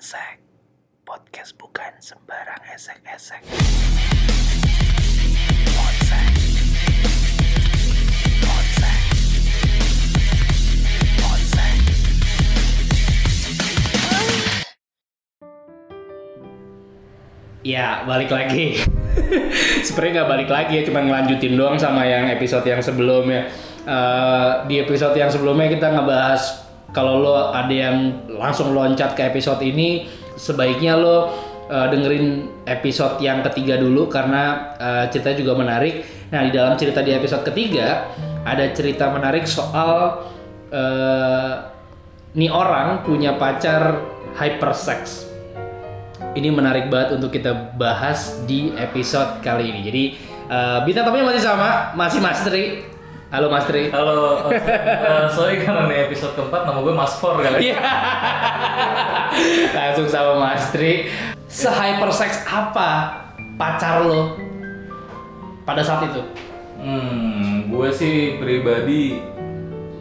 Onsek Podcast bukan sembarang esek-esek Ya, balik lagi. Sebenarnya nggak balik lagi ya, cuma ngelanjutin doang sama yang episode yang sebelumnya. Eh, di episode yang sebelumnya kita ngebahas kalau lo ada yang langsung loncat ke episode ini, sebaiknya lo eh, dengerin episode yang ketiga dulu karena eh, ceritanya juga menarik. Nah, di dalam cerita di episode ketiga ada cerita menarik soal eh, nih orang punya pacar hypersex ini menarik banget untuk kita bahas di episode kali ini. Jadi uh, bintang tamunya masih sama, masih Mas Tri. Halo Mas Tri. Halo, uh, sorry karena ini episode keempat nama gue Mas For kali. Iya. Langsung sama Mas Tri. Se-hypersex apa pacar lo pada saat itu? Hmm, gue sih pribadi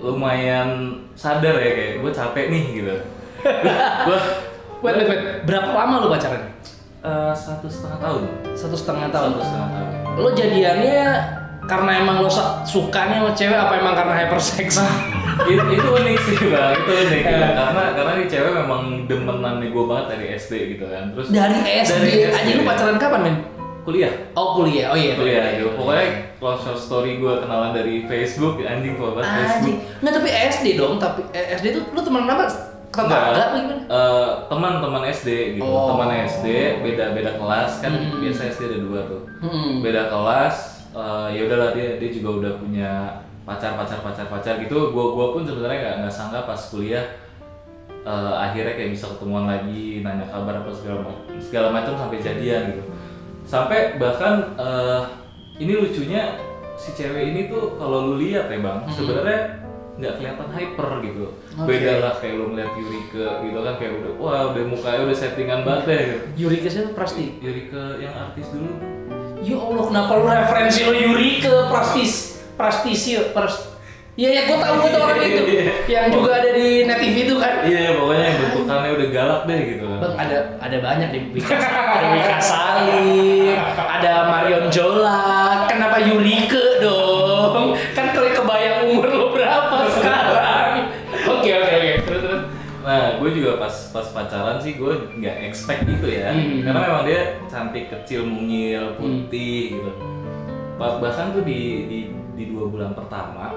lumayan sadar ya kayak gue capek nih gitu. gue Wait, wait, wait. Berapa lama lo pacaran? uh, satu setengah tahun. Satu setengah tahun. Satu setengah tahun. Lo jadiannya karena emang lo su- sukanya sama cewek apa emang karena hypersex? itu, itu unik sih bang, itu unik. Eh. karena karena ini cewek memang demenan nih gue banget dari SD gitu kan. Terus Dari SD, Dari aja lu pacaran kapan men? kuliah. Oh kuliah, oh iya. Kuliah gitu. Pokoknya close story gue kenalan dari Facebook, anjing tua banget Facebook. Nggak tapi SD dong, tapi eh, SD tuh lu teman apa? Tetangga apa gimana? Teman-teman SD gitu, Oh. teman SD beda-beda kelas kan Hmm. biasa SD ada dua tuh, Hmm. beda kelas. Eh, ya udahlah dia dia juga udah punya pacar pacar pacar pacar gitu. Gua gua pun sebenarnya nggak nggak sangka pas kuliah eh, akhirnya kayak bisa ketemuan lagi, nanya kabar apa segala segala macam sampai jadian gitu. Sampai bahkan eh, ini lucunya si cewek ini tuh kalau lu lihat ya bang, Hmm. sebenarnya nggak kelihatan hyper gitu. Oke. Beda lah kayak lu ngeliat Yurike gitu kan kayak udah wah udah mukanya udah settingan banget deh gitu. Yurika siapa Prasti? Yurike yang artis dulu Ya Allah, kenapa lu referensi lu Yurika Prastis? Prastisio, Pras... Iya, ya, gua tahu gua tahu orang itu. Yang juga ada di Net TV itu kan. iya pokoknya yang bentukannya udah galak deh gitu kan Bang, ada ada banyak di Wika, ada Wika Salim, ada Marion Jola. Kenapa Yurika dong? Kan kalau kebayang umur lu berapa sekarang? Nah gue juga pas pas pacaran sih gue nggak expect itu ya Hmm. karena memang dia cantik kecil mungil putih gitu Bah- bahkan tuh di, di di dua bulan pertama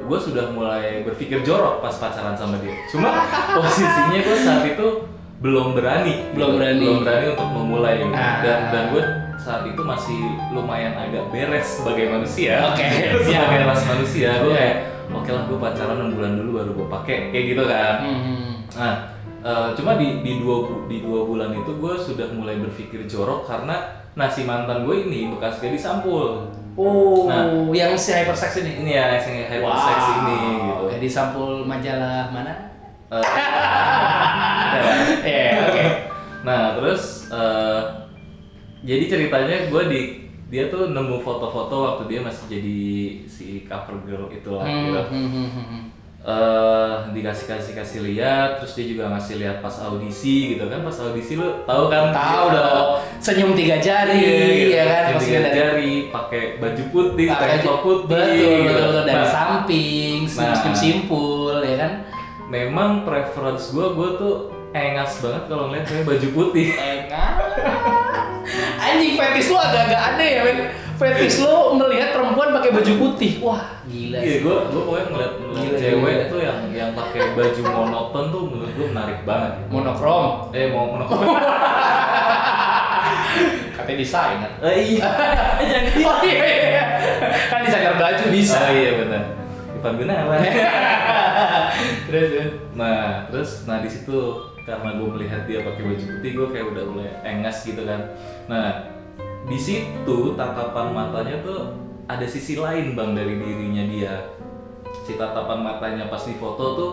gue sudah mulai berpikir jorok pas pacaran sama dia cuma posisinya gue saat itu belum berani Belum gitu. berani. belum berani untuk memulai gitu. Ah. dan dan gue saat itu masih lumayan agak beres sebagai manusia Oke, sebagai ras manusia gue Iya. kayak oke lah gue pacaran 6 bulan dulu baru gue pakai kayak gitu kan Hmm. Nah, eh, cuma di di dua di dua bulan itu gue sudah mulai berpikir jorok karena nah si mantan gue ini bekas gadis sampul. Oh, Nah. yang si hypersex ini. Ini ya yang hypersex ini gitu. Kayak di sampul majalah mana? Eh, ada. Iya, oke. nah terus eh, jadi ceritanya gue di dia tuh nemu foto-foto waktu dia masih jadi si cover girl itulah Hmm, gitu. hmm, hmm, hmm, eh dikasih kasih kasih lihat terus dia juga ngasih lihat pas audisi gitu kan pas audisi lu tahu kan Tahu dia- dong. Senyum tiga jari, Iya, ya kan? Pas tiga jari, pakai baju putih, pakai top putih. Betul, gitu. betul, betul. Dari Nah, samping, senyum Nah. simpul, ya kan? memang preference gue, gue tuh engas banget kalau ngeliat cewek baju putih. Enggak. Anjing fetis lu agak-agak aneh ya, men. Fetis lu melihat perempuan pakai baju putih. Wah, gila Iya, gue gue pokoknya ngeliat, ngeliat Gila, cewek gila. tuh yang yang pakai baju monoton tuh menurut gue menarik banget. Monokrom. Eh mau monoton? Katanya desainer. eh, iya, jangan. Oh iya, iya, iya. Kan desainer baju bisa. Oh iya benar. Ivan Gunawan. Terus. Nah, terus nah di situ karena gue melihat dia pakai baju putih, gue kayak udah mulai engas gitu kan. Nah, di situ tatapan matanya tuh ada sisi lain bang dari dirinya dia. Si tatapan matanya pas di foto tuh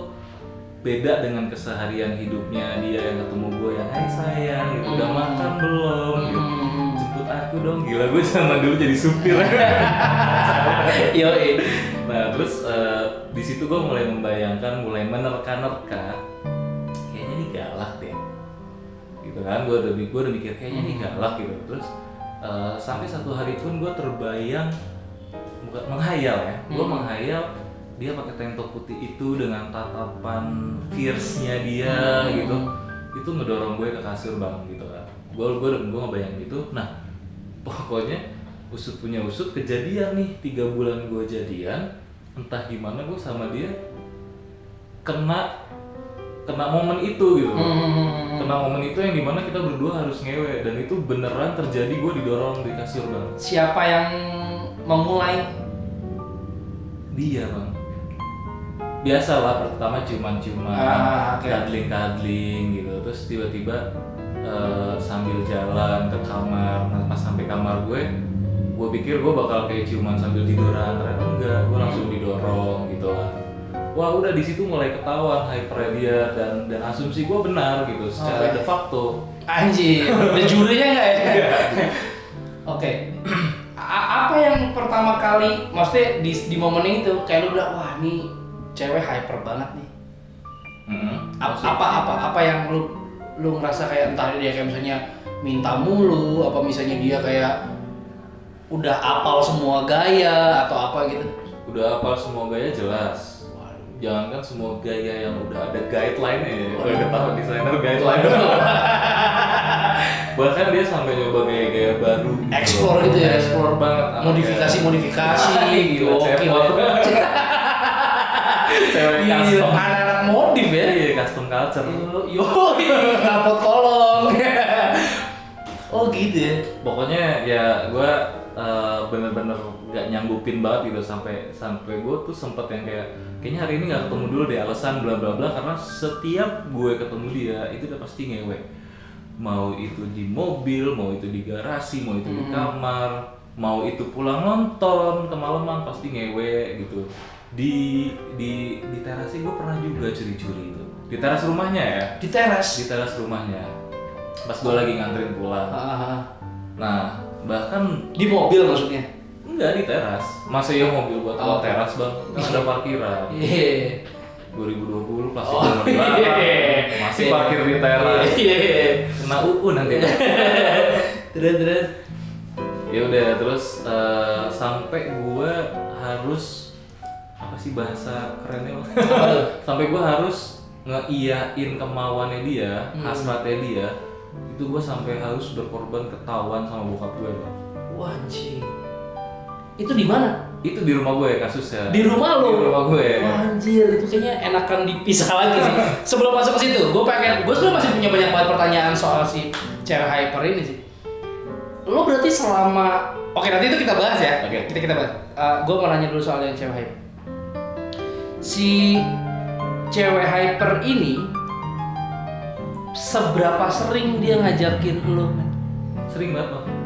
beda dengan keseharian hidupnya dia yang ketemu gue yang Hai sayang gitu udah Hmm. makan belum gitu. Hmm. jemput aku dong gila gue sama dulu jadi supir Yo, Nah terus eh, di situ gue mulai membayangkan, mulai menerka-nerka, galak deh. kan gue udah gue udah mikir kayaknya ini galak gitu terus eh, sampai satu hari pun gue terbayang bukan menghayal ya gue Hmm. menghayal dia pakai tank top putih itu dengan tatapan fierce-nya dia Hmm. gitu itu ngedorong gue ke kasur bang gitu kan gue gue gue ngebayang gitu nah pokoknya usut punya usut kejadian nih tiga bulan gue jadian entah gimana gue sama dia kena kena momen itu gitu loh. Hmm. kena momen itu yang di mana kita berdua harus ngewe dan itu beneran terjadi gue didorong di kasur bang Siapa yang memulai? dia bang. Biasa lah pertama ciuman-ciuman Ah, cuddling-cuddling gitu. Terus tiba-tiba eh, sambil jalan ke kamar. Nah, pas sampai kamar gue gue pikir gue bakal kayak ciuman sambil tiduran. Ternyata enggak gue langsung didorong gitu kan wah udah di situ mulai ketahuan hyper dia dan dan asumsi gue benar gitu secara Oke. de facto Anjir, jurinya nggak ya? Oke. A- apa yang pertama kali, maksudnya di, di momen itu kayak lu bilang, wah ini cewek hyper banget nih. Mm-mm. A- apa apa apa yang lu lu ngerasa kayak entah dia kayak misalnya minta mulu, apa misalnya dia kayak udah apal semua gaya atau apa gitu. udah apa semua gaya jelas jangan kan semua gaya yang udah ada guideline ya Oh, udah ketahuan desainer guideline bahkan dia sampai nyoba gaya-gaya baru gitu Explore gitu ya? explore banget sama Modifikasi modifikasi, Gila, gokil cewek. cewek Iya, custom anak-anak modif ya. iya custom culture Yo, knalpot kolong. oh gitu ya. pokoknya ya gue bener-bener gak nyanggupin banget gitu sampai sampai gue tuh sempet yang kayak kayaknya hari ini nggak ketemu dulu deh alasan bla bla bla karena setiap gue ketemu dia itu udah pasti ngewe. Mau itu di mobil mau itu di garasi mau itu di kamar mau itu pulang nonton kemalaman pasti ngewe gitu. Di di di terasnya gue pernah juga curi-curi itu. Di teras rumahnya ya? Di teras. di teras rumahnya. Pas gue lagi nganterin pulang. Ah, Nah, bahkan di mobil maksudnya. Enggak di teras. Masa ya mobil buat Oh. teras, Bang? Kan ada parkiran. Iya. 2020 pasti Oh, belum iya. Masih parkir di teras. Iya. Kena UU nanti. Terus terus. ya udah, terus eh, sampai gua harus apa sih bahasa kerennya? Sampai gua harus ngeiyain kemauannya dia, Hmm. hasratnya dia. Itu gua sampai harus berkorban ketahuan sama bokap gue, Bang. Itu di mana? Itu di rumah gue kasusnya. Di rumah lo. Di rumah gue. Wah, anjir, itu kayaknya enakan dipisah lagi sih. Sebelum masuk ke situ, gue pengen, gue sebenarnya masih punya banyak banget pertanyaan soal si cewek hyper ini sih. Lo berarti selama, oke nanti itu kita bahas ya. Oke. Kita kita bahas. gue mau nanya dulu soal yang cewek hyper. Si cewek hyper ini seberapa sering dia ngajakin lo? Sering banget bang.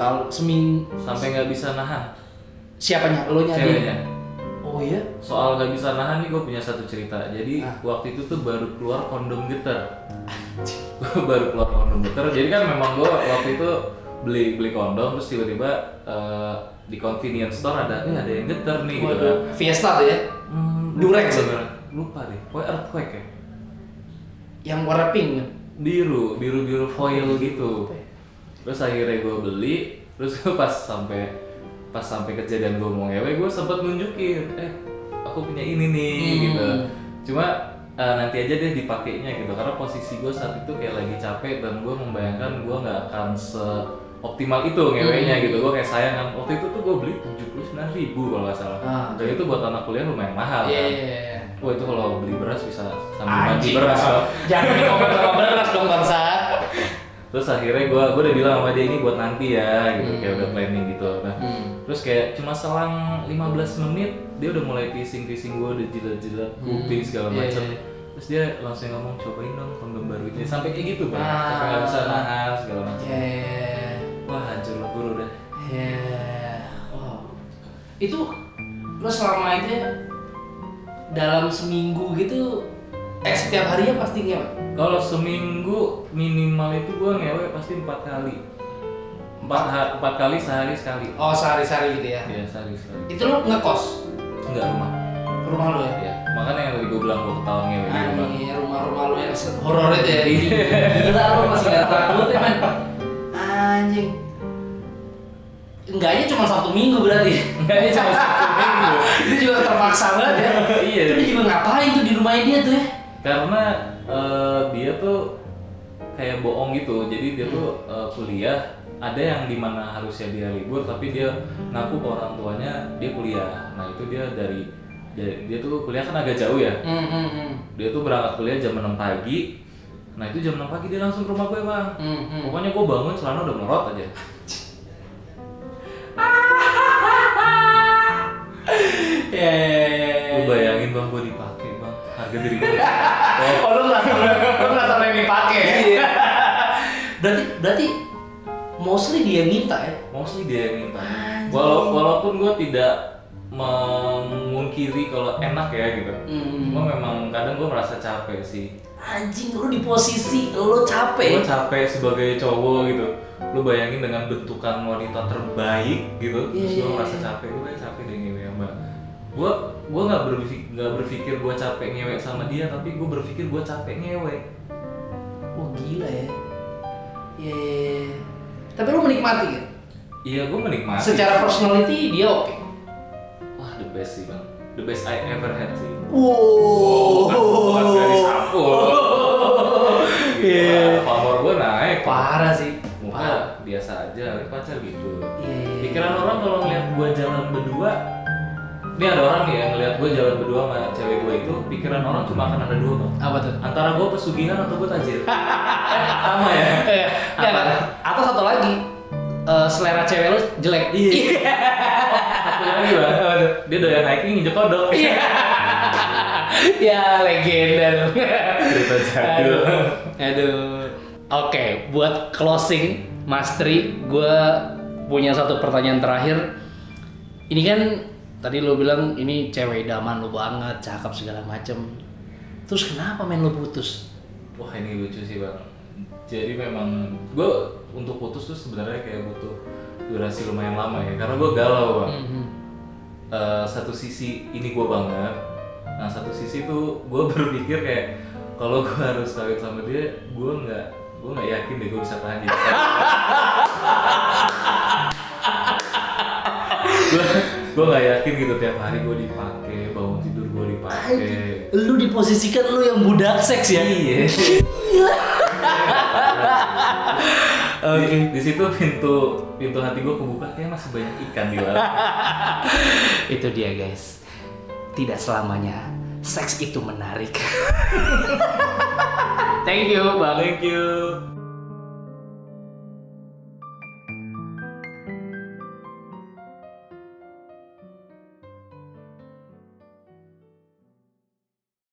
Kalau seming Sampai nggak bisa nahan. siapanya? Lo nya dia? Oh iya? Soal nggak bisa nahan nih gue punya satu cerita. Jadi Ah. waktu itu tuh baru keluar kondom. Gue baru keluar kondom getter. Jadi kan memang gue waktu itu beli beli kondom terus tiba-tiba eh, di convenience store ada eh ada yang getter nih gitu kan. Waduh, Fiesta tuh ya? Hmm, Durex ya? bener. Lupa deh. Pokoknya earthquake ya. Yang warna pink kan? Biru, biru-biru foil gitu. Terus akhirnya gue beli terus pas sampai pas sampai kejadian gue mau ngewe gue sempet nunjukin eh aku punya ini nih Hmm. gitu cuma eh, nanti aja deh dipakainya gitu karena posisi gue saat itu kayak lagi capek dan gue membayangkan gue nggak akan se optimal itu ngewenya Hmm. gitu gue kayak sayang kan waktu itu tuh gue beli tujuh puluh sembilan ribu kalau nggak salah Ah. dan itu buat anak kuliah lumayan mahal Iya, kan iya, iya. Wah itu kalau beli beras bisa sambil mandi beras. Jangan ngomong beras dong bangsa. Terus akhirnya gue gue udah bilang sama dia ini buat nanti ya gitu Hmm. kayak udah planning gitu. Nah Hmm. terus kayak cuma selang 15 menit dia udah mulai teasing-teasing gue udah jilat-jilat kuping segala Iya, macam. iya. Terus dia langsung ngomong cobain dong kondom baru ini sampai kayak gitu bang. Ah. Sampai nggak bisa nahan segala macam. Iya. Wah hancur lebur udah. Iya. Wow. Itu lo selama itu ya, dalam seminggu gitu eh setiap harinya pasti ngewe. Kalau seminggu minimal itu gue ngewe pasti empat kali. Empat, hari, empat kali sehari sekali. Oh sehari-sehari gitu ya? Iya sehari sekali. Itu lu ngekos? Enggak rumah. Rumah lu ya? Iya. Makanya yang tadi gue bilang gue ketahuan ngewe di rumah. Iya rumah-rumah lu yang horor itu ya? Iya. Gila lu masih nggak takut ya man? Anjing. Enggaknya cuma satu minggu berarti. Enggaknya cuma satu minggu. itu juga terpaksa banget ya. Iya. Tapi juga ngapain tuh di rumahnya dia tuh ya? Karena eh, dia tuh kayak bohong gitu. Jadi dia tuh eh, kuliah ada yang di mana harusnya dia libur tapi dia ngaku ke orang tuanya dia kuliah. Nah itu dia dari dia, dia tuh kuliah kan agak jauh ya. Hmm, hmm. dia tuh berangkat kuliah jam 6 pagi. Nah itu jam 6 pagi dia langsung ke rumah gue bang. Hmm, hmm. pokoknya gue bangun celana udah melorot aja. Ya, ya, harga diri gue Oh, lu nggak lu nggak tahu yang dipakai. ya? Iya. berarti, berarti mostly dia minta ya? mostly dia yang minta Walau, walaupun gue tidak memungkiri kalau enak ya gitu Hmm. cuma memang kadang gue merasa capek sih Anjing, lu di posisi lu gue capek. capek sebagai cowok gitu lu bayangin dengan bentukan wanita terbaik gitu terus Iya, gue iya, merasa iya. capek gue kayak capek deh gue gue nggak berpikir nggak berpikir gue capek ngewe sama dia tapi gue berpikir gue capek ngewe Wah gila ya. Ya. Tapi lu menikmati kan? iya gue menikmati Secara personality dia oke. wah the best sih bang the best I ever had sih Wow. Bukan sapu Iya. pamor gue naik Parah sih. muka Parah. biasa aja pacar gitu Iya, iya. pikiran orang kalau ngeliat gue jalan berdua ini ada orang yang ngeliat gue jalan berdua sama cewek gue itu pikiran orang cuma akan ada dua bang Apa tuh? antara gue pesugihan atau gue tajir Eh, sama ya Eh, enggak. Atau satu lagi, eh, selera cewek lu jelek. Iya. satu lagi bang dia doyan hiking injek kodok Iya. ya legenda. Cerita jadul. Aduh. Aduh. Oke, buat closing Mas Tri, gue punya satu pertanyaan terakhir. Ini kan tadi lo bilang ini cewek idaman lo banget, cakep segala macem. Terus kenapa main lo putus? wah ini lucu sih bang jadi memang gue untuk putus tuh sebenarnya kayak butuh durasi lumayan lama ya karena gue galau bang Mhm. Eh, satu sisi ini gue banget nah satu sisi tuh gue berpikir kayak kalau gue harus kawin sama dia gue nggak gue nggak yakin deh gue bisa tahan jadi gue gue nggak yakin gitu tiap hari gue dipakai bangun tidur gue dipakai Lu diposisikan lu yang budak seks ya? iya di, di situ pintu pintu hati gue kebuka kayak masih banyak ikan di luar Itu dia guys. Tidak selamanya seks itu menarik. Thank you, Bang. thank you